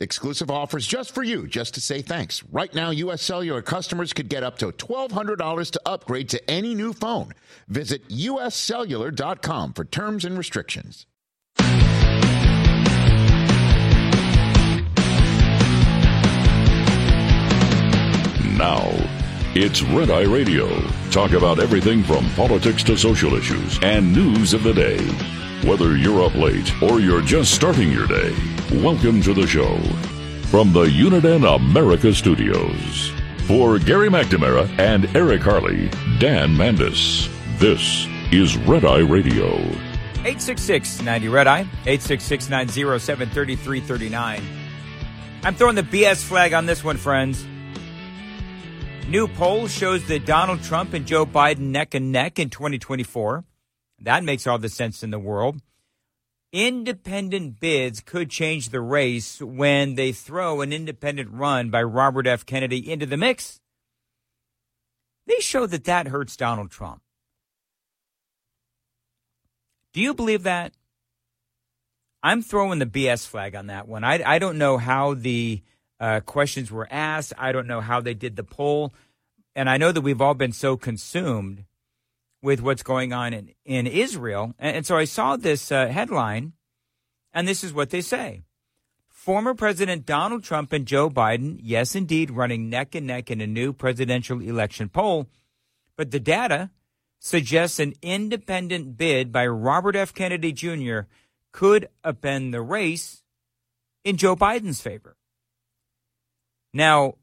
Exclusive offers just for you, just to say thanks. Right now, U.S. Cellular customers could get up to $1,200 to upgrade to any new phone. Visit uscellular.com for terms and restrictions. Now, it's Red Eye Radio. Talk about everything from politics to social issues and news of the day. Whether you're up late or you're just starting your day, welcome to the show. From the Uniden America Studios. For Gary McNamara and Eric Harley, Dan Mandis, this is Red Eye Radio. 866 90 Red Eye, 866 907 3339. I'm throwing the BS flag on this one, friends. New poll shows that Donald Trump and Joe Biden neck and neck in 2024. That makes all the sense in the world. Independent bids could change the race when they throw an independent run by Robert F. Kennedy into the mix. They show that that hurts Donald Trump. Do you believe that? I'm throwing the BS flag on that one. I, I don't know how the uh, questions were asked. I don't know how they did the poll. And I know that we've all been so consumed with what's going on in, in Israel. And, and so I saw this uh, headline, and this is what they say. Former President Donald Trump and Joe Biden, yes, indeed, running neck and neck in a new presidential election poll. But the data suggests an independent bid by Robert F. Kennedy Jr. could upend the race in Joe Biden's favor. Now,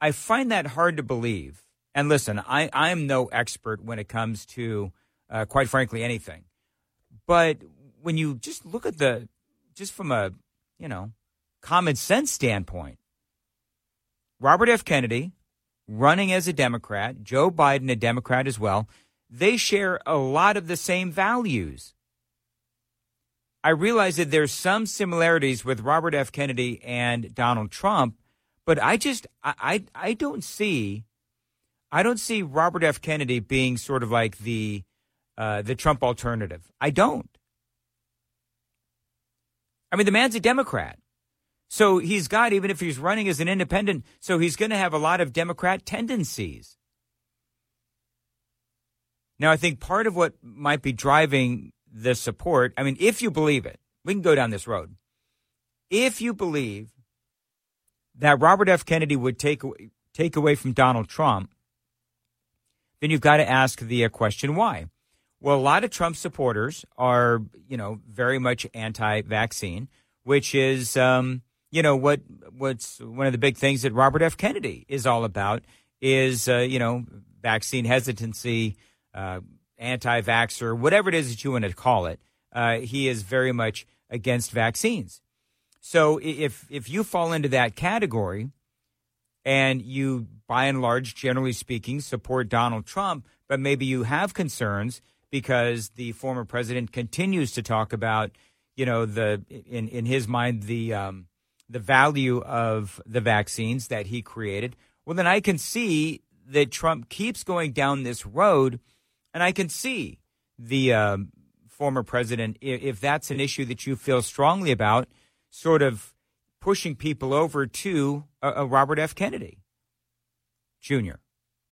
I find that hard to believe and listen, I, I'm no expert when it comes to, uh, quite frankly, anything. But when you just look at the, just from a, you know, common sense standpoint, Robert F. Kennedy running as a Democrat, Joe Biden a Democrat as well, they share a lot of the same values. I realize that there's some similarities with Robert F. Kennedy and Donald Trump, but I just I I, I don't see I don't see Robert F. Kennedy being sort of like the uh, the Trump alternative. I don't. I mean, the man's a Democrat. So he's got, even if he's running as an independent, so he's going to have a lot of Democrat tendencies. Now, I think part of what might be driving the support, I mean, if you believe it, we can go down this road. If you believe that Robert F. Kennedy would take, take away from Donald Trump, then you've got to ask the uh, question why. Well, a lot of Trump supporters are, you know, very much anti-vaccine, which is, um, you know, what what's one of the big things that Robert F. Kennedy is all about is, uh, you know, vaccine hesitancy, uh, anti-vaxxer, whatever it is that you want to call it. Uh, he is very much against vaccines. So if if you fall into that category, and you, by and large, generally speaking, support Donald Trump, but maybe you have concerns because the former president continues to talk about, you know, the in in his mind the um, the value of the vaccines that he created. Well, then I can see that Trump keeps going down this road, and I can see the um, former president, if, if that's an issue that you feel strongly about, sort of pushing people over to a, a Robert F. Kennedy Jr.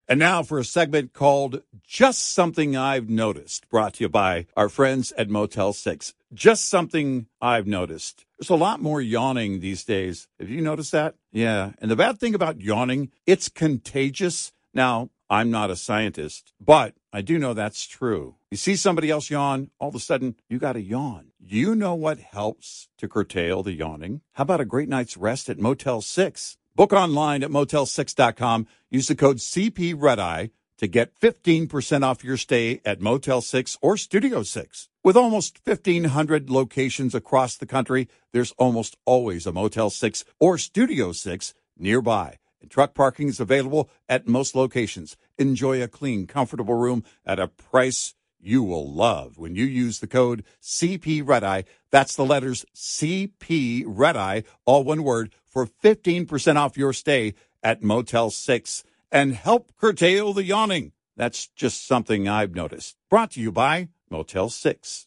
And now for a segment called Just Something I've Noticed, brought to you by our friends at Motel 6. Just something I've noticed. There's a lot more yawning these days. Have you noticed that? Yeah. And the bad thing about yawning, it's contagious. Now, I'm not a scientist, but I do know that's true. You see somebody else yawn, all of a sudden you got to yawn. You know what helps to curtail the yawning? How about a great night's rest at Motel 6? Book online at motel6.com. Use the code CPREDEye to get 15% off your stay at Motel 6 or Studio 6. With almost 1,500 locations across the country, there's almost always a Motel 6 or Studio 6 nearby. And truck parking is available at most locations. Enjoy a clean, comfortable room at a price you will love when you use the code CP Red Eye. That's the letters CP Red Eye, all one word, for 15% off your stay at Motel 6 and help curtail the yawning. That's just something I've noticed. Brought to you by Motel 6.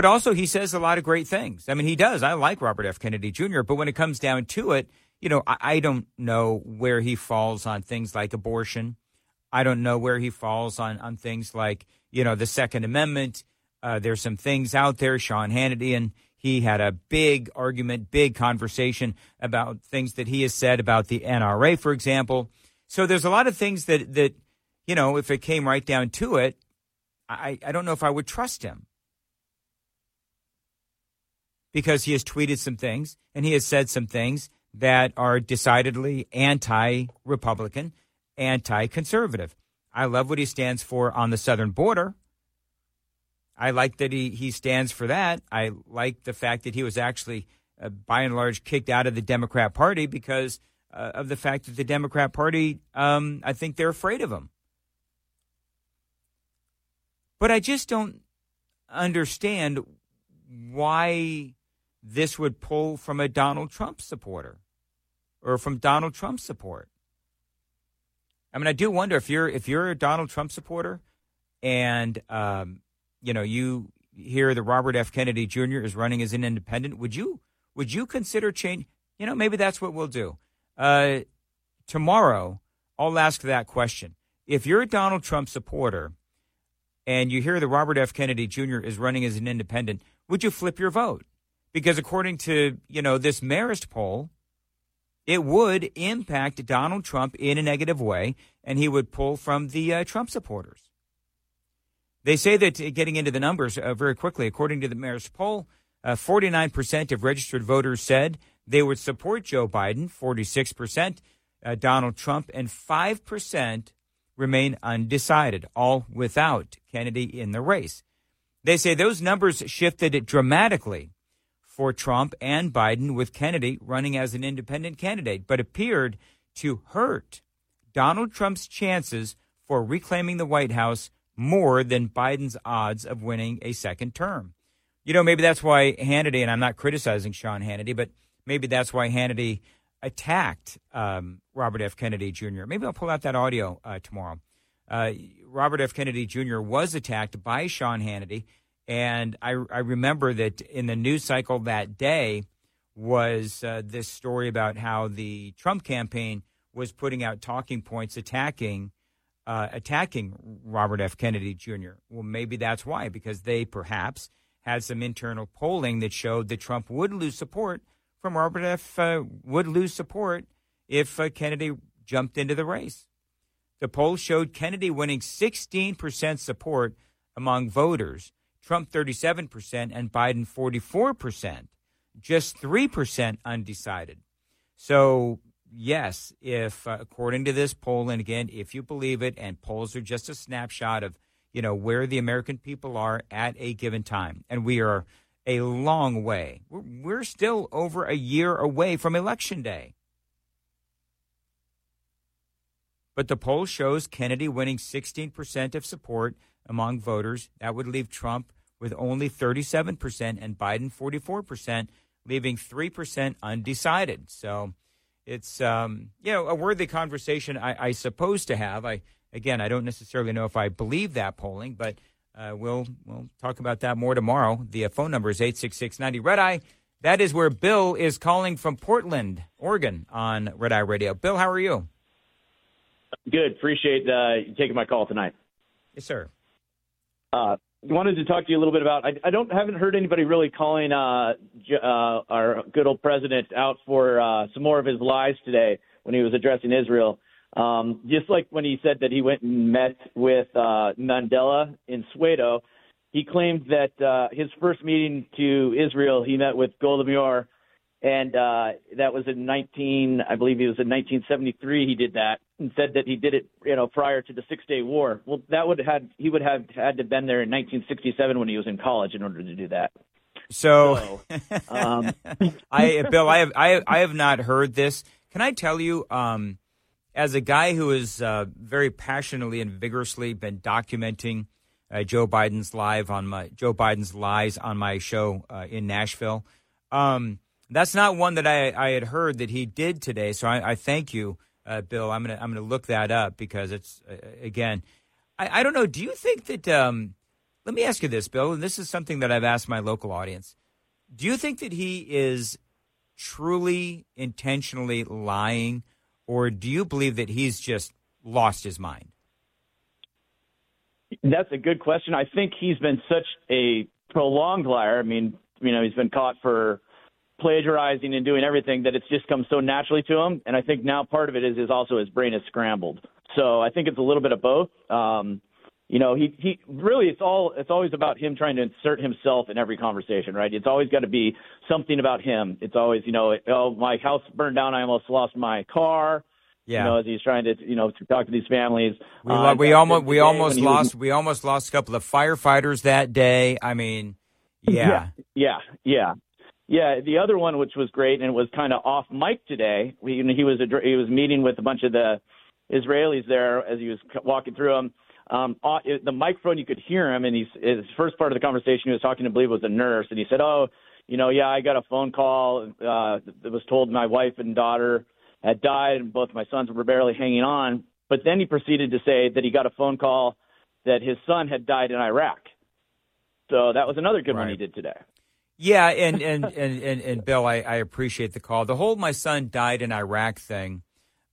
But also, he says a lot of great things. I mean, he does. I like Robert F. Kennedy Jr., but when it comes down to it, you know, I, I don't know where he falls on things like abortion. I don't know where he falls on, on things like, you know, the Second Amendment. Uh, there's some things out there. Sean Hannity and he had a big argument, big conversation about things that he has said about the NRA, for example. So there's a lot of things that, that you know, if it came right down to it, I, I don't know if I would trust him because he has tweeted some things and he has said some things that are decidedly anti Republican, anti conservative. I love what he stands for on the southern border. I like that he, he stands for that. I like the fact that he was actually, uh, by and large, kicked out of the Democrat Party because uh, of the fact that the Democrat Party, um, I think they're afraid of him. But I just don't understand why this would pull from a Donald Trump supporter or from Donald Trump support. I mean, I do wonder if you're if you're a Donald Trump supporter, and um, you know you hear that Robert F. Kennedy Jr. is running as an independent, would you would you consider change? You know, maybe that's what we'll do. Uh, tomorrow, I'll ask that question. If you're a Donald Trump supporter, and you hear that Robert F. Kennedy Jr. is running as an independent, would you flip your vote? Because according to you know this Marist poll, it would impact Donald Trump in a negative way, and he would pull from the uh, Trump supporters. They say that uh, getting into the numbers uh, very quickly, according to the Marist poll, uh, 49% of registered voters said they would support Joe Biden, 46% uh, Donald Trump, and 5% remain undecided, all without Kennedy in the race. They say those numbers shifted dramatically for Trump and Biden, with Kennedy running as an independent candidate, but appeared to hurt Donald Trump's chances for reclaiming the White House more than Biden's odds of winning a second term. You know, maybe that's why Hannity, and I'm not criticizing Sean Hannity, but maybe that's why Hannity attacked um, Robert F. Kennedy Jr. Maybe I'll pull out that audio uh, tomorrow. Uh, Robert F. Kennedy Jr. was attacked by Sean Hannity and I, I remember that in the news cycle that day was uh, this story about how the Trump campaign was putting out talking points attacking uh, attacking Robert F. Kennedy Jr. Well, maybe that's why, because they perhaps had some internal polling that showed that Trump would lose support from Robert F. Uh, would lose support if uh, Kennedy jumped into the race. The poll showed Kennedy winning 16% support among voters Trump 37% and Biden 44%, just 3% undecided. So, yes, if uh, according to this poll, and again, if you believe it, and polls are just a snapshot of you know where the American people are at a given time, and we are a long way. We're, we're still over a year away from election day. But the poll shows Kennedy winning 16% of support among voters. That would leave Trump with only 37% and Biden 44%, leaving 3% undecided. So, it's um, you know a worthy conversation I, I suppose to have. I again I don't necessarily know if I believe that polling, but uh, we'll we'll talk about that more tomorrow. The uh, phone number is eight six six ninety red eye. That is where Bill is calling from Portland, Oregon, on Red Eye Radio. Bill, how are you? Good. Appreciate uh, you taking my call tonight. Yes, sir. Uh, wanted to talk to you a little bit about. I, I don't haven't heard anybody really calling uh, J- uh, our good old president out for uh, some more of his lies today when he was addressing Israel. Um, just like when he said that he went and met with uh, Mandela in Soweto, he claimed that uh, his first meeting to Israel, he met with Golda Meir, and uh, that was in 19, I believe it was in 1973. He did that and said that he did it, you know, prior to the Six Day War. Well, that would have had he would have had to been there in 1967 when he was in college in order to do that. So, So, um, I, Bill, I have, I, I have not heard this. Can I tell you, um, as a guy who has uh, very passionately and vigorously been documenting uh, Joe Biden's live on my Joe Biden's lies on my show uh, in Nashville, um, that's not one that I, I had heard that he did today. So I, I thank you, uh, Bill. I'm gonna I'm gonna look that up because it's uh, again, I, I don't know. Do you think that? Um, let me ask you this, Bill, and this is something that I've asked my local audience. Do you think that he is truly intentionally lying, or do you believe that he's just lost his mind? That's a good question. I think he's been such a prolonged liar. I mean, you know, he's been caught for plagiarizing and doing everything that it's just come so naturally to him. And I think now part of it is is also his brain is scrambled. So I think it's a little bit of both. Um, you know, he he really it's all it's always about him trying to insert himself in every conversation, right? It's always got to be something about him. It's always, you know, oh my house burned down, I almost lost my car. Yeah. You know, as he's trying to, you know, to talk to these families. We, Uh, we almost we almost he was- lost we almost lost a couple of firefighters that day. I mean, yeah, Yeah, yeah, yeah. Yeah, the other one, which was great, and it was kind of off mic today. We, you know, he was he was meeting with a bunch of the Israelis there as he was walking through them. Um, the microphone, you could hear him, and he's his first part of the conversation. He was talking to, I believe, was a nurse, and he said, "Oh, you know, yeah, I got a phone call uh, that was told my wife and daughter had died, and both my sons were barely hanging on." But then he proceeded to say that he got a phone call that his son had died in Iraq. So that was another good one he did today. Yeah. And and and and, and Bill, I, I appreciate the call. The whole my son died in Iraq thing.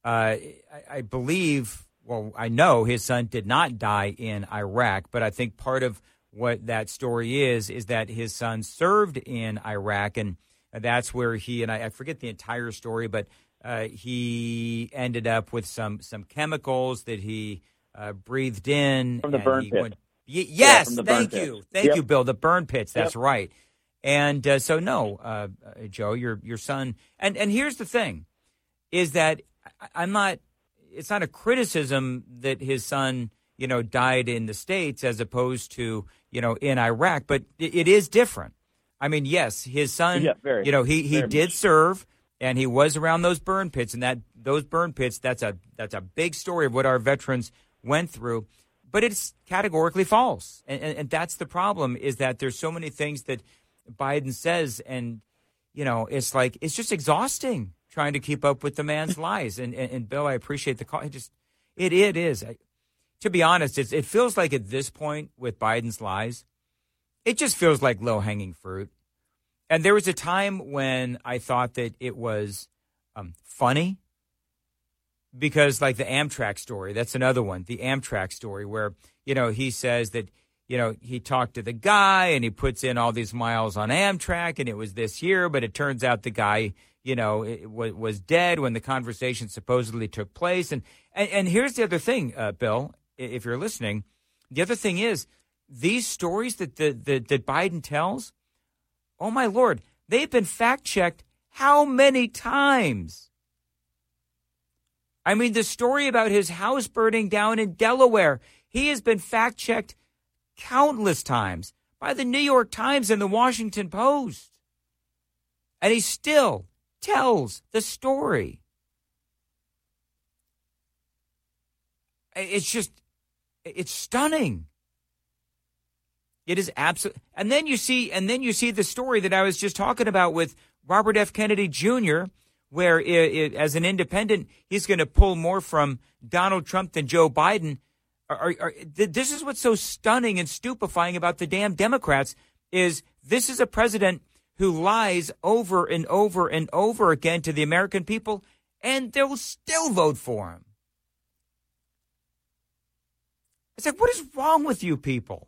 Uh, I, I believe. Well, I know his son did not die in Iraq, but I think part of what that story is is that his son served in Iraq, and that's where he and I, I forget the entire story, but uh, he ended up with some some chemicals that he uh, breathed in From the burn pit. went- Y- yes, thank you, thank Yep. you, Bill. The burn pits. That's Yep. right. And uh, so, no, uh, Joe, your your son. And and here's the thing, is that I'm not. It's not a criticism that his son, you know, died in the states as opposed to you know in Iraq, but it, it is different. I mean, yes, his son. Yeah, very. You know, he he did much. serve, and he was around those burn pits, and that those burn pits. That's a that's a big story of what our veterans went through but it's categorically false. And, and, and that's the problem is that there's so many things that Biden says, and, you know, it's like, it's just exhausting trying to keep up with the man's lies. And, and, and Bill, I appreciate the call. It just, it, it is. I, to be honest, it's, it feels like at this point with Biden's lies, it just feels like low hanging fruit. And there was a time when I thought that it was um, funny because like the Amtrak story, that's another one. The Amtrak story where, you know, he says that, you know, he talked to the guy and he puts in all these miles on Amtrak and it was this year, but it turns out the guy, you know, was, was dead when the conversation supposedly took place. And, and, and here's the other thing, uh, Bill, if you're listening, the other thing is these stories that, the, that, that Biden tells, oh my Lord, they've been fact checked how many times? I mean, the story about his house burning down in Delaware, he has been fact checked countless times by the New York Times and the Washington Post. And he still tells the story. It's just, it's stunning. It is absolute. And then you see, and then you see the story that I was just talking about with Robert F. Kennedy Jr., where it, it, as an independent, he's going to pull more from Donald Trump than Joe Biden. Are, are, this is what's so stunning and stupefying about the damn Democrats is this is a president who lies over and over and over again to the American people, and they'll still vote for him. It's like, what is wrong with you people?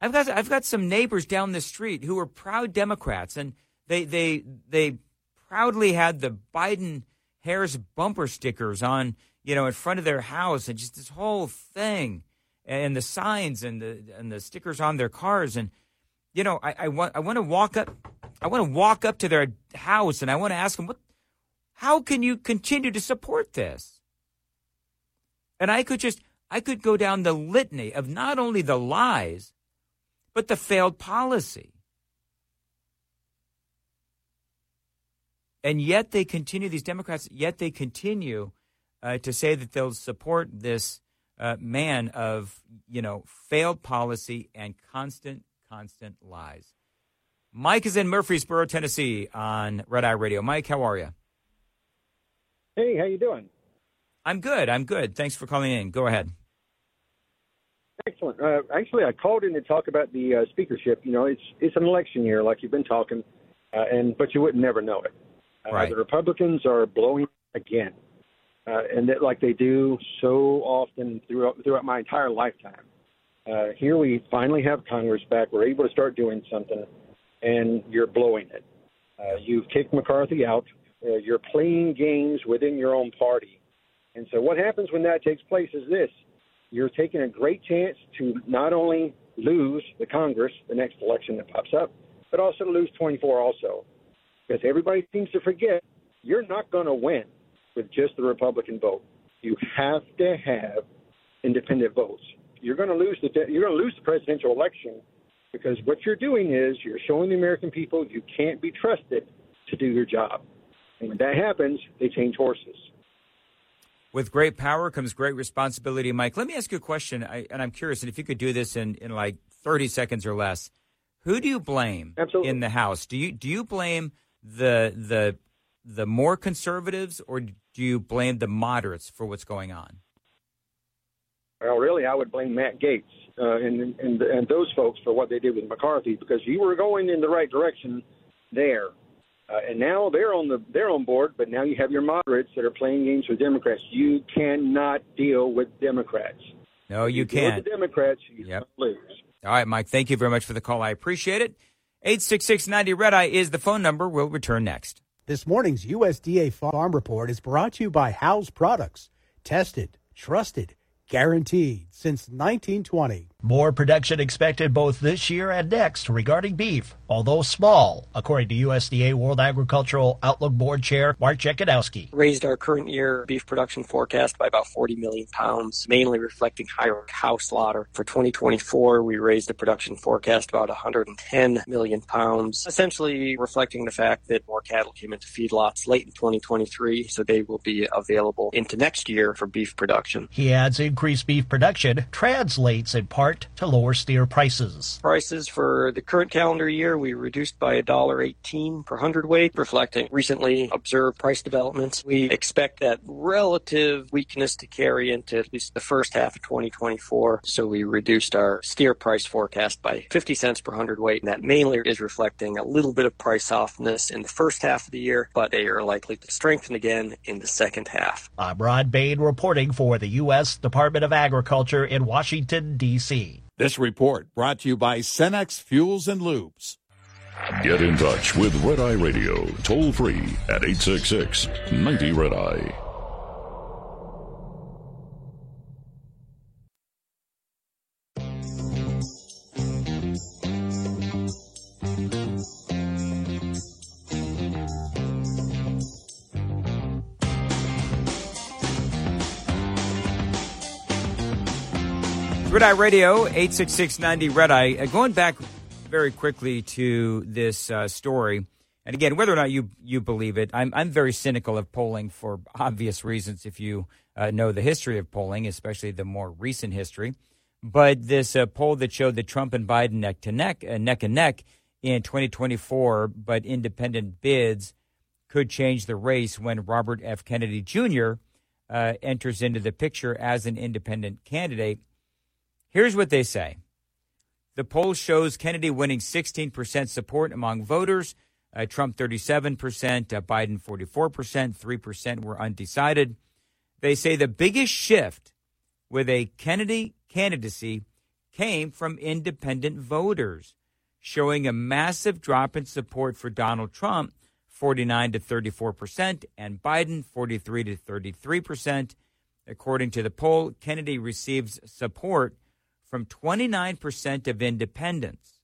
I've got I've got some neighbors down the street who are proud Democrats, and they they they proudly had the Biden Harris bumper stickers on, you know, in front of their house, and just this whole thing, and the signs and the and the stickers on their cars, and you know, I, I want I want to walk up, I want to walk up to their house, and I want to ask them, what, how can you continue to support this? And I could just I could go down the litany of not only the lies but the failed policy. And yet they continue, these Democrats, yet they continue uh, to say that they'll support this uh, man of, you know, failed policy and constant, constant lies. Mike is in Murfreesboro, Tennessee on Red Eye Radio. Mike, how are you? Hey, how you doing? I'm good. I'm good. Thanks for calling in. Go ahead. Excellent. Uh, actually, I called in to talk about the uh, speakership. You know, it's it's an election year, like you've been talking, uh, and but you would never know it. Uh, right. The Republicans are blowing again, uh, and that like they do so often throughout throughout my entire lifetime. Uh, here we finally have Congress back. We're able to start doing something, and you're blowing it. Uh, you've kicked McCarthy out. Uh, you're playing games within your own party. And so, what happens when that takes place is this you're taking a great chance to not only lose the Congress, the next election that pops up, but also to lose 24 also. Because everybody seems to forget you're not going to win with just the Republican vote. You have to have independent votes. You're going to lose the you're going to lose the presidential election because what you're doing is you're showing the American people you can't be trusted to do your job. And when that happens, they change horses. With great power comes great responsibility, Mike. Let me ask you a question, I, and I'm curious, and if you could do this in, in like 30 seconds or less, who do you blame Absolutely. in the House? Do you do you blame the the the more conservatives, or do you blame the moderates for what's going on? Well, really, I would blame Matt Gaetz uh, and, and and those folks for what they did with McCarthy because you were going in the right direction there. Uh, and now they're on the they're on board, but now you have your moderates that are playing games with Democrats. You cannot deal with Democrats. No, you, you can't. With the Democrats, you Yep. lose. All right, Mike. Thank you very much for the call. I appreciate it. Eight six six ninety Red Eye is the phone number. We'll return next. This morning's USDA Farm Report is brought to you by Howes Products. Tested, trusted, guaranteed since 1920. More production expected both this year and next regarding beef, although small, according to USDA World Agricultural Outlook Board Chair Mark Jekanowski. Raised our current year beef production forecast by about 40 million pounds, mainly reflecting higher cow slaughter. For 2024, we raised the production forecast about 110 million pounds, essentially reflecting the fact that more cattle came into feedlots late in 2023, so they will be available into next year for beef production. He adds increased beef production translates in part to lower steer prices. Prices for the current calendar year we reduced by $1.18 per hundredweight, reflecting recently observed price developments. We expect that relative weakness to carry into at least the first half of 2024, so we reduced our steer price forecast by 50 cents per hundredweight, and that mainly is reflecting a little bit of price softness in the first half of the year, but they are likely to strengthen again in the second half. I'm Rod Bain reporting for the U.S. Department of Agriculture in Washington, D.C. This report brought to you by Cenex Fuels and Lubes. Get in touch with Red Eye Radio toll free at 866 90 Red Eye. Red Eye Radio, 86690 Red Eye. Uh, going back very quickly to this uh, story, and again, whether or not you, you believe it, I'm, I'm very cynical of polling for obvious reasons if you uh, know the history of polling, especially the more recent history. But this uh, poll that showed that Trump and Biden neck to neck, uh, neck and neck in 2024, but independent bids could change the race when Robert F. Kennedy Jr. Uh, enters into the picture as an independent candidate. Here's what they say. The poll shows Kennedy winning 16% support among voters, uh, Trump 37%, uh, Biden 44%, 3% were undecided. They say the biggest shift with a Kennedy candidacy came from independent voters, showing a massive drop in support for Donald Trump, 49 to 34%, and Biden, 43 to 33%. According to the poll, Kennedy receives support from 29% of independents.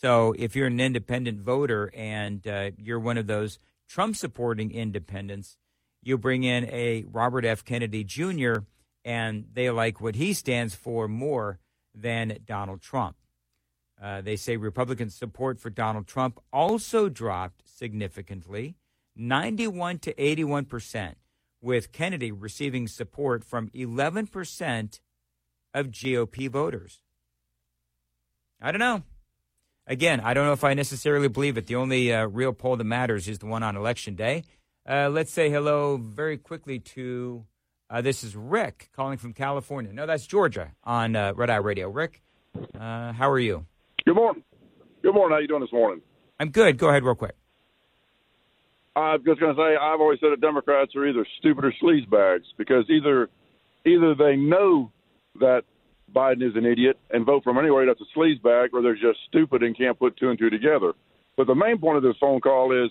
So if you're an independent voter and uh, you're one of those Trump supporting independents, you bring in a Robert F. Kennedy Jr., and they like what he stands for more than Donald Trump. Uh, they say Republican support for Donald Trump also dropped significantly, 91 to 81 percent with Kennedy receiving support from 11% of GOP voters. I don't know. Again, I don't know if I necessarily believe it. The only uh, real poll that matters is the one on election day. Uh, let's say hello very quickly to uh, this is Rick calling from California. No, that's Georgia on uh, Red Eye Radio. Rick, uh, how are you? Good morning. Good morning. How you doing this morning? I'm good. Go ahead, real quick. I was just going to say I've always said that Democrats are either stupid or sleazebags because either either they know that Biden is an idiot and vote for him anyway, that's a sleazebag, or they're just stupid and can't put two and two together. But the main point of this phone call is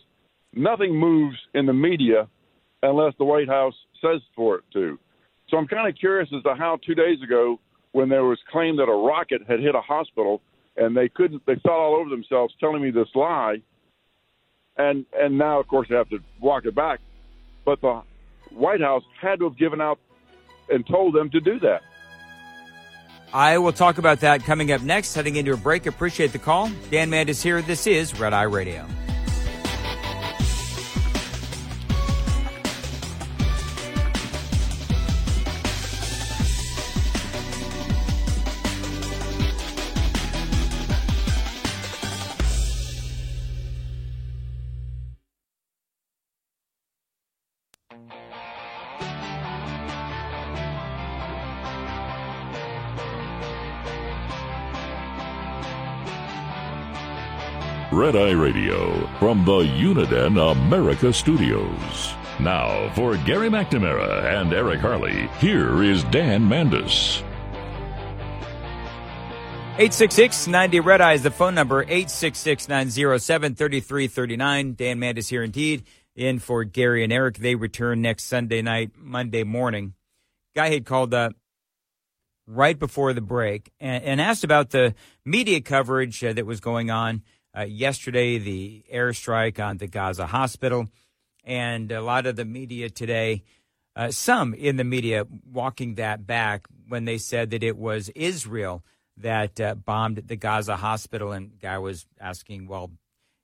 nothing moves in the media unless the White House says for it to. So I'm kind of curious as to how two days ago, when there was claim that a rocket had hit a hospital and they couldn't, they fell all over themselves telling me this lie and and now of course they have to walk it back. But the White House had to have given out and told them to do that. I will talk about that coming up next. Heading into a break. Appreciate the call. Dan Mandis here. This is Red Eye Radio. Red Eye Radio from the Uniden America Studios. Now, for Gary McNamara and Eric Harley, here is Dan Mandis. 866 90 Red Eye is the phone number, 866 907 3339. Dan Mandis here indeed, in for Gary and Eric. They return next Sunday night, Monday morning. Guy had called up right before the break and, and asked about the media coverage uh, that was going on uh, yesterday, the airstrike on the Gaza hospital, and a lot of the media today, uh, some in the media walking that back when they said that it was Israel that uh, bombed the Gaza hospital. And guy was asking, well,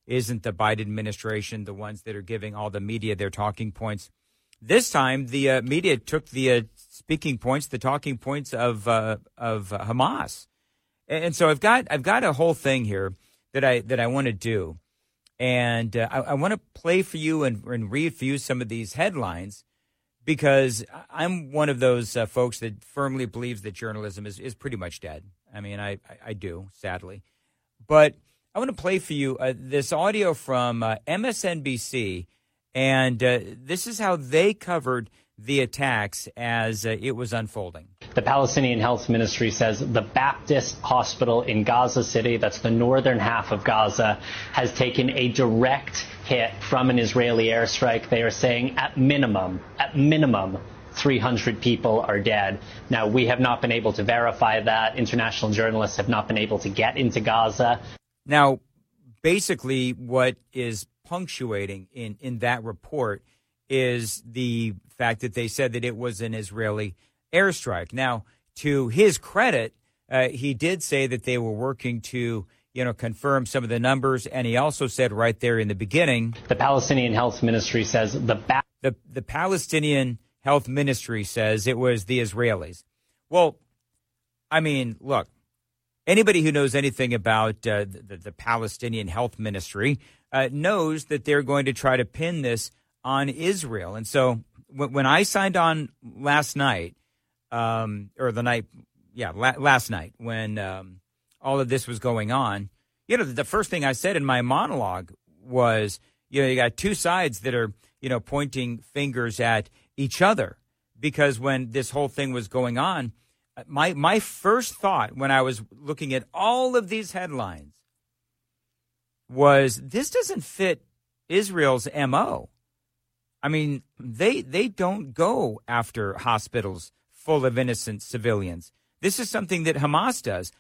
isn't the Biden administration the ones that are giving all the media their talking points? This time, the uh, media took the uh, speaking points, the talking points of uh, of Hamas, and so I've got I've got a whole thing here that I that I want to do, and uh, I, I want to play for you and, and, read for you some of these headlines because I'm one of those uh, folks that firmly believes that journalism is, is pretty much dead. I mean, I, I, I do, sadly. But I want to play for you uh, this audio from uh, MSNBC, and uh, this is how they covered the attacks as uh, it was unfolding. The Palestinian Health Ministry says the Baptist Hospital in Gaza City, that's the northern half of Gaza, has taken a direct hit from an Israeli airstrike. They are saying at minimum, at minimum, 300 people are dead. Now, we have not been able to verify that. International journalists have not been able to get into Gaza. Now, basically, what is punctuating in, in that report is the fact that they said that it was an Israeli airstrike. Now, to his credit, uh, he did say that they were working to you know, confirm some of the numbers. And he also said right there in the beginning, the Palestinian Health Ministry says the ba- the, the Palestinian Health Ministry says it was the Israelis. Well, I mean, look, anybody who knows anything about uh, the, the, Palestinian Health Ministry uh, knows that they're going to try to pin this on Israel. And so w- when I signed on last night, um, or the night, yeah, la- last night when um, all of this was going on, you know, the first thing I said in my monologue was, you know, you got two sides that are, you know, pointing fingers at each other because when this whole thing was going on, my my first thought when I was looking at all of these headlines was this doesn't fit Israel's MO. I mean, they they don't go after hospitals full of innocent civilians. This is something that Hamas does.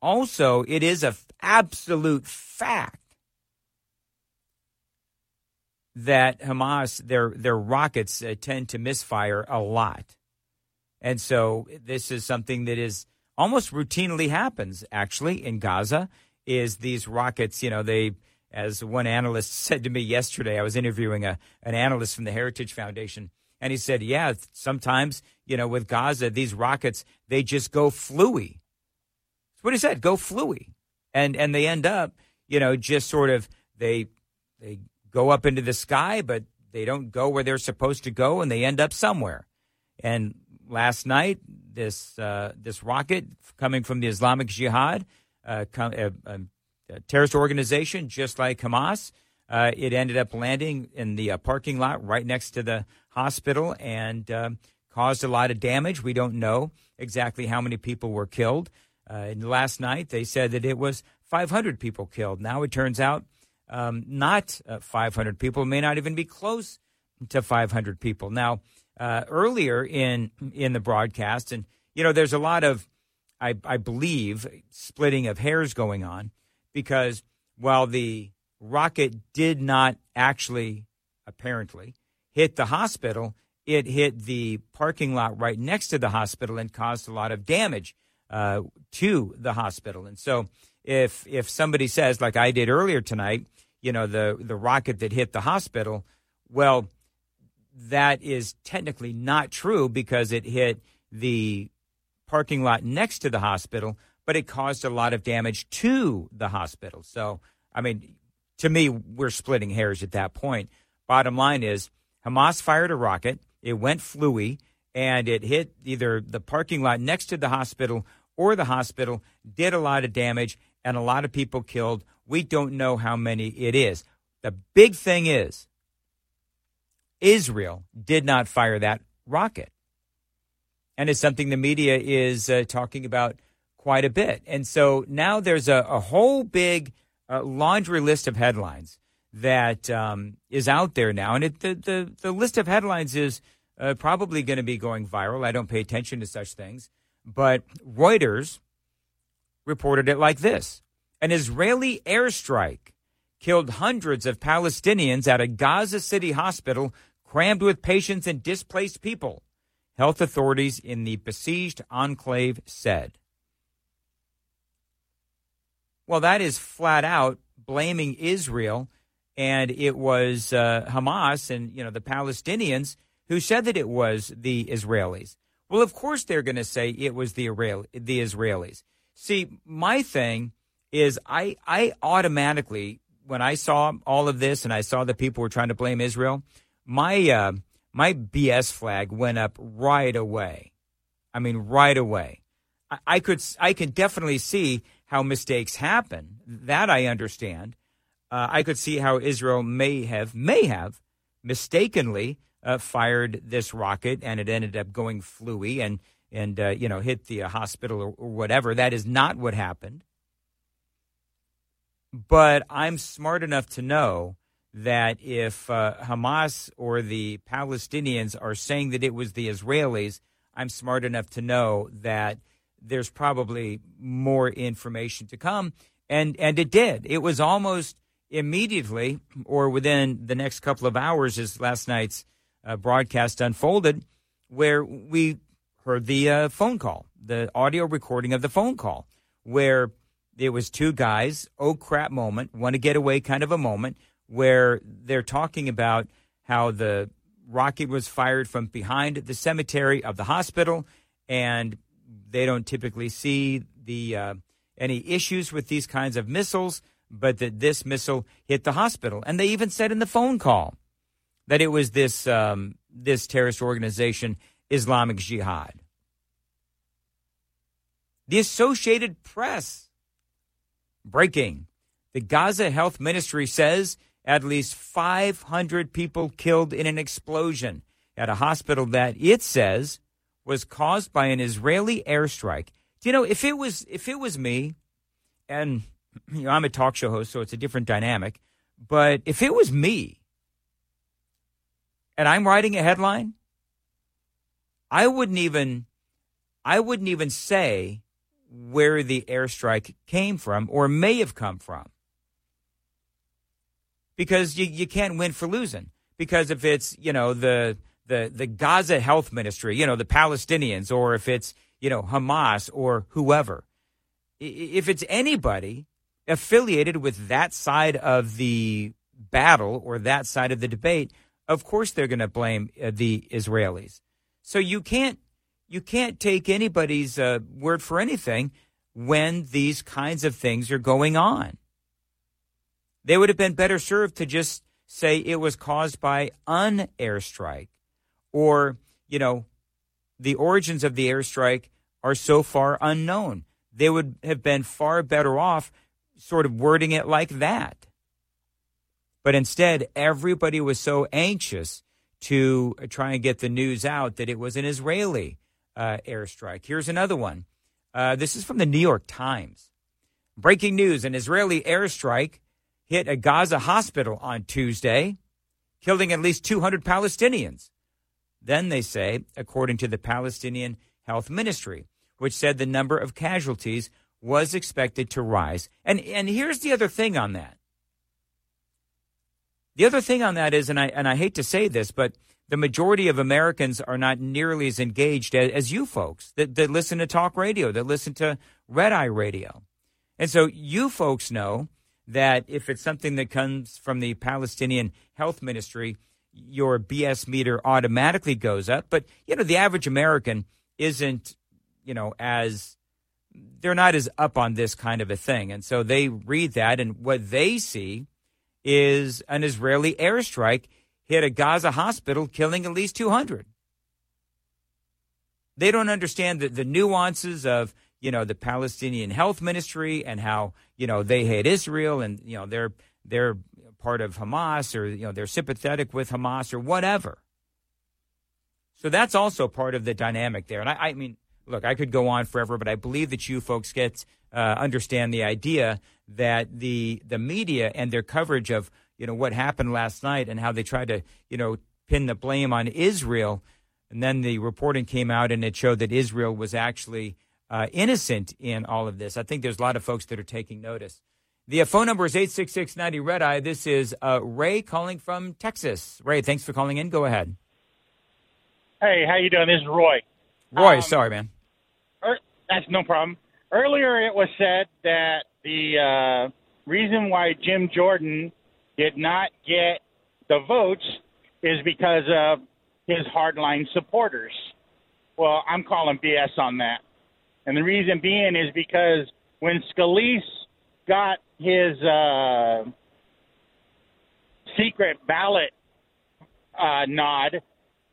Also, it is a absolute fact that Hamas their their rockets uh, tend to misfire a lot. And so this is something that is almost routinely happens actually in Gaza is these rockets, you know, they as one analyst said to me yesterday, I was interviewing a an analyst from the Heritage Foundation and he said, "Yeah, sometimes, you know, with Gaza, these rockets, they just go fluey." That's what he said, go fluey. And and they end up, you know, just sort of they they go up into the sky, but they don't go where they're supposed to go and they end up somewhere. And last night, this uh, this rocket coming from the Islamic Jihad, uh, a, a, a, terrorist organization just like Hamas, uh, it ended up landing in the uh, parking lot right next to the hospital and um, caused a lot of damage. We don't know exactly how many people were killed. Uh, last night, they said that it was 500 people killed. Now it turns out um, not uh, 500 people, may not even be close to 500 people. Now, uh, earlier in in the broadcast, and you know, there's a lot of, I, I believe, splitting of hairs going on because while the rocket did not actually, apparently, hit the hospital, it hit the parking lot right next to the hospital and caused a lot of damage uh, to the hospital. And so, if if somebody says, like I did earlier tonight, you know, the the rocket that hit the hospital, well, that is technically not true because it hit the parking lot next to the hospital, but it caused a lot of damage to the hospital. So, I mean, to me, we're splitting hairs at that point. Bottom line is Hamas fired a rocket, it went fluey, and it hit either the parking lot next to the hospital or the hospital, did a lot of damage, and a lot of people killed. We don't know how many it is. The big thing is Israel did not fire that rocket. And it's something the media is uh, talking about quite a bit. And so now there's a, a whole big uh, laundry list of headlines that um, is out there now. And it, the, the, the list of headlines is uh, probably going to be going viral. I don't pay attention to such things. But Reuters reported it like this An Israeli airstrike killed hundreds of Palestinians at a Gaza City hospital crammed with patients and displaced people, health authorities in the besieged enclave said. Well, that is flat out blaming Israel, and it was uh, Hamas and you know the Palestinians who said that it was the Israelis. Well, of course they're going to say it was the the Israelis. See, my thing is I I automatically when I saw all of this and I saw that people were trying to blame Israel, my uh, my BS flag went up right away. I mean, right away. I, I could I can definitely see how mistakes happen. That I understand. Uh, I could see how Israel may have may have mistakenly uh, fired this rocket and it ended up going fluey and and uh, you know hit the uh, hospital or, or whatever. That is not what happened. But I'm smart enough to know that if uh, Hamas or the Palestinians are saying that it was the Israelis, I'm smart enough to know that there's probably more information to come. And, and it did. It was almost immediately or within the next couple of hours as last night's uh, broadcast unfolded, where we heard the uh, phone call, the audio recording of the phone call, where it was two guys, oh crap moment, want to get away kind of a moment, where they're talking about how the rocket was fired from behind the cemetery of the hospital, and they don't typically see the uh, any issues with these kinds of missiles, but that this missile hit the hospital. And they even said in the phone call that it was this um, this terrorist organization, Islamic Jihad. The Associated Press breaking. The Gaza Health Ministry says at least 500 people killed in an explosion at a hospital that it says was caused by an Israeli airstrike. Do you know if it was if it was me, and you know I'm a talk show host, so it's a different dynamic. But if it was me, and I'm writing a headline, I wouldn't even I wouldn't even say where the airstrike came from or may have come from. Because you, you can't win for losing. Because if it's, you know, the the the Gaza Health Ministry, you know, the Palestinians, or if it's, you know, Hamas or whoever, if it's anybody affiliated with that side of the battle or that side of the debate, of course they're going to blame uh, the Israelis. So you can't you can't take anybody's uh, word for anything when these kinds of things are going on. They would have been better served to just say it was caused by an airstrike or, you know, the origins of the airstrike are so far unknown. They would have been far better off sort of wording it like that. But instead, everybody was so anxious to try and get the news out that it was an Israeli uh, airstrike. Here's another one. Uh, this is from the New York Times. Breaking news an Israeli airstrike hit a Gaza hospital on Tuesday, killing at least 200 Palestinians. Then they say, according to the Palestinian Health Ministry, which said the number of casualties was expected to rise. And, and here's the other thing on that. The other thing on that is, and I, and I hate to say this, but the majority of Americans are not nearly as engaged as, as you folks that, that listen to talk radio, that listen to red eye radio. And so you folks know that if it's something that comes from the Palestinian Health Ministry, your BS meter automatically goes up. But, you know, the average American isn't, you know, as they're not as up on this kind of a thing. And so they read that, and what they see is an Israeli airstrike hit a Gaza hospital, killing at least 200. They don't understand the, the nuances of, you know, the Palestinian Health Ministry and how, you know, they hate Israel and, you know, they're, they're part of Hamas or, you know, they're sympathetic with Hamas or whatever. So that's also part of the dynamic there. And I, I mean, look, I could go on forever, but I believe that you folks get, uh, understand the idea that the, the media and their coverage of you know, what happened last night and how they tried to, you know, pin the blame on Israel. And then the reporting came out and it showed that Israel was actually uh, innocent in all of this. I think there's a lot of folks that are taking notice. The uh, phone number is 86690 Red Eye. This is uh, Ray calling from Texas. Ray, thanks for calling in. Go ahead. Hey, how you doing? This is Roy. Roy, um, sorry, man. That's no problem. Earlier, it was said that the uh, reason why Jim Jordan did not get the votes is because of his hardline supporters. Well, I'm calling BS on that. And the reason being is because when Scalise got his uh, secret ballot uh, nod,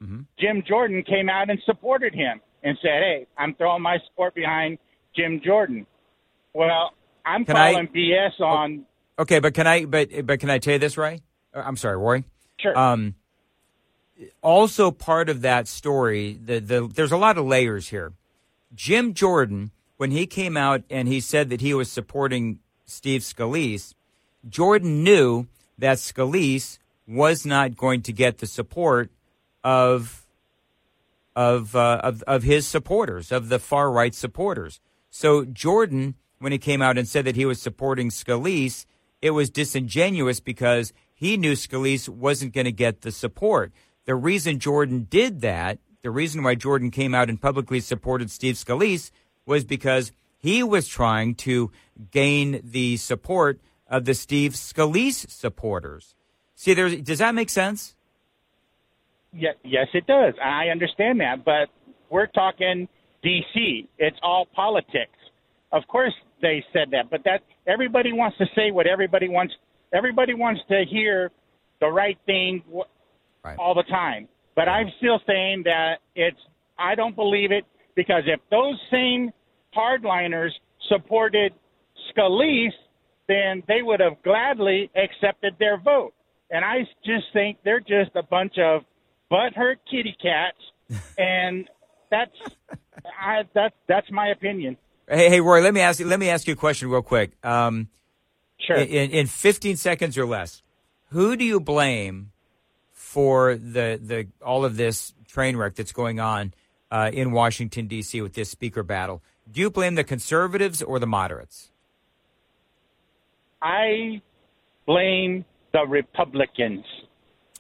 mm-hmm. Jim Jordan came out and supported him and said, "Hey, I'm throwing my support behind Jim Jordan." Well, I'm Can calling I, BS on Okay, but can I? But but can I tell you this, Ray? Uh, I'm sorry, Roy. Sure. Um, also, part of that story, the, the there's a lot of layers here. Jim Jordan, when he came out and he said that he was supporting Steve Scalise, Jordan knew that Scalise was not going to get the support of of uh, of of his supporters, of the far right supporters. So Jordan, when he came out and said that he was supporting Scalise, it was disingenuous because he knew Scalise wasn't going to get the support. The reason Jordan did that, the reason why Jordan came out and publicly supported Steve Scalise was because he was trying to gain the support of the Steve Scalise supporters. See, does that make sense? Yeah, yes, it does. I understand that, but we're talking D.C. It's all politics. Of course, they said that. But that everybody wants to say what everybody wants. Everybody wants to hear the right thing right. all the time. But I'm still saying that it's. I don't believe it because if those same hardliners supported Scalise, then they would have gladly accepted their vote. And I just think they're just a bunch of butthurt kitty cats, and that's I, that's that's my opinion. Hey, hey, Roy, let me ask you. Let me ask you a question real quick. Um, sure. In, in 15 seconds or less, who do you blame for the the all of this train wreck that's going on uh, in Washington D.C. with this speaker battle? Do you blame the conservatives or the moderates? I blame the Republicans.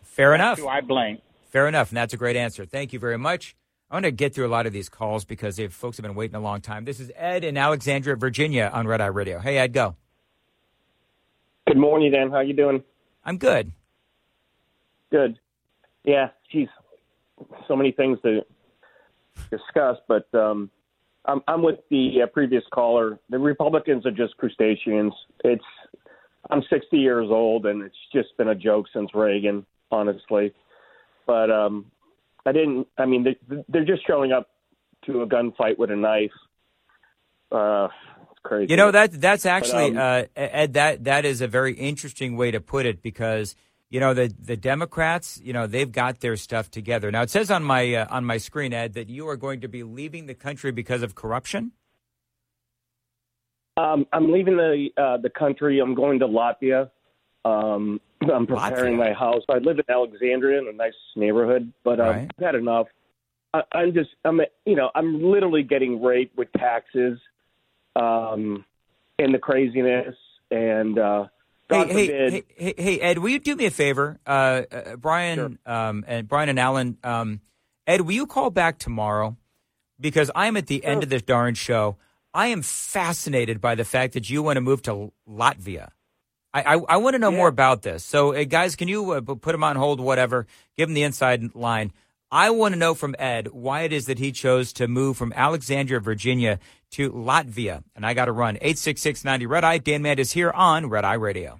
Fair That's enough. Who I blame. Fair enough, and that's a great answer. Thank you very much. I want to get through a lot of these calls because if folks have been waiting a long time. This is Ed in Alexandria, Virginia, on Red Eye Radio. Hey, Ed, go. Good morning, Dan. How you doing? I'm good. Good. Yeah, geez, so many things to discuss, but um, I'm, I'm with the uh, previous caller. The Republicans are just crustaceans. It's I'm 60 years old, and it's just been a joke since Reagan, honestly. But um, I didn't. I mean, they, they're just showing up to a gunfight with a knife. Uh, it's crazy. You know that that's actually But, um, uh, Ed. That that is a very interesting way to put it because you know the the Democrats, you know, they've got their stuff together. Now it says on my uh, on my screen, Ed, that you are going to be leaving the country because of corruption. Um, I'm leaving the uh, the country. I'm going to Latvia. Um, I'm preparing my house. I live in Alexandria in a nice neighborhood, but um, Right. I've had enough. I, I'm just, I'm, you know, I'm literally getting raped with taxes, um, and the craziness, and uh, God hey, forbid. hey, hey, hey, Ed, will you do me a favor? Uh, uh, Brian um, and Brian and Alan, um, Ed, will you call back tomorrow? Because I'm at the end of this darn show. I am fascinated by the fact that you want to move to Latvia. I, I, I want to know more about this. So, uh, guys, can you uh, put him on hold, whatever? Give him the inside line. I want to know from Ed why it is that he chose to move from Alexandria, Virginia to Latvia. And I got to run. 86690 Red Eye. Dan Mandis here on Red Eye Radio.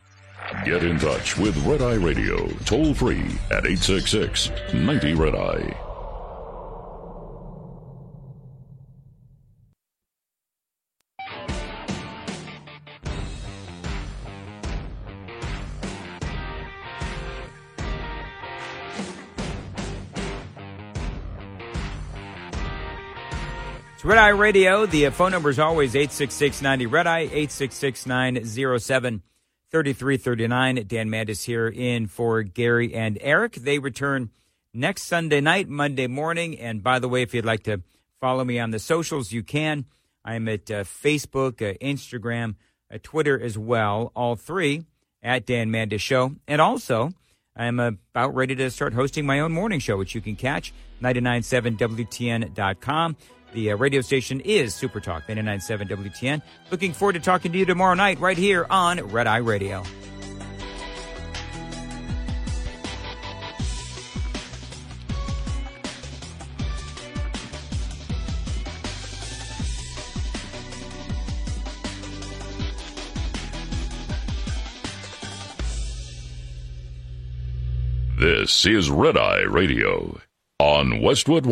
Get in touch with Red Eye Radio toll free at 866 90 Red Eye. It's Red Eye Radio. The uh, phone number is always 86690 Red Eye, 866 907 3339. Dan Mandis here in for Gary and Eric. They return next Sunday night, Monday morning. And by the way, if you'd like to follow me on the socials, you can. I'm at uh, Facebook, uh, Instagram, uh, Twitter as well, all three at Dan Mandis Show. And also, I'm about ready to start hosting my own morning show, which you can catch 997WTN.com. The uh, radio station is Super Talk 997 WTN. Looking forward to talking to you tomorrow night right here on Red Eye Radio. This is Red Eye Radio on Westwood.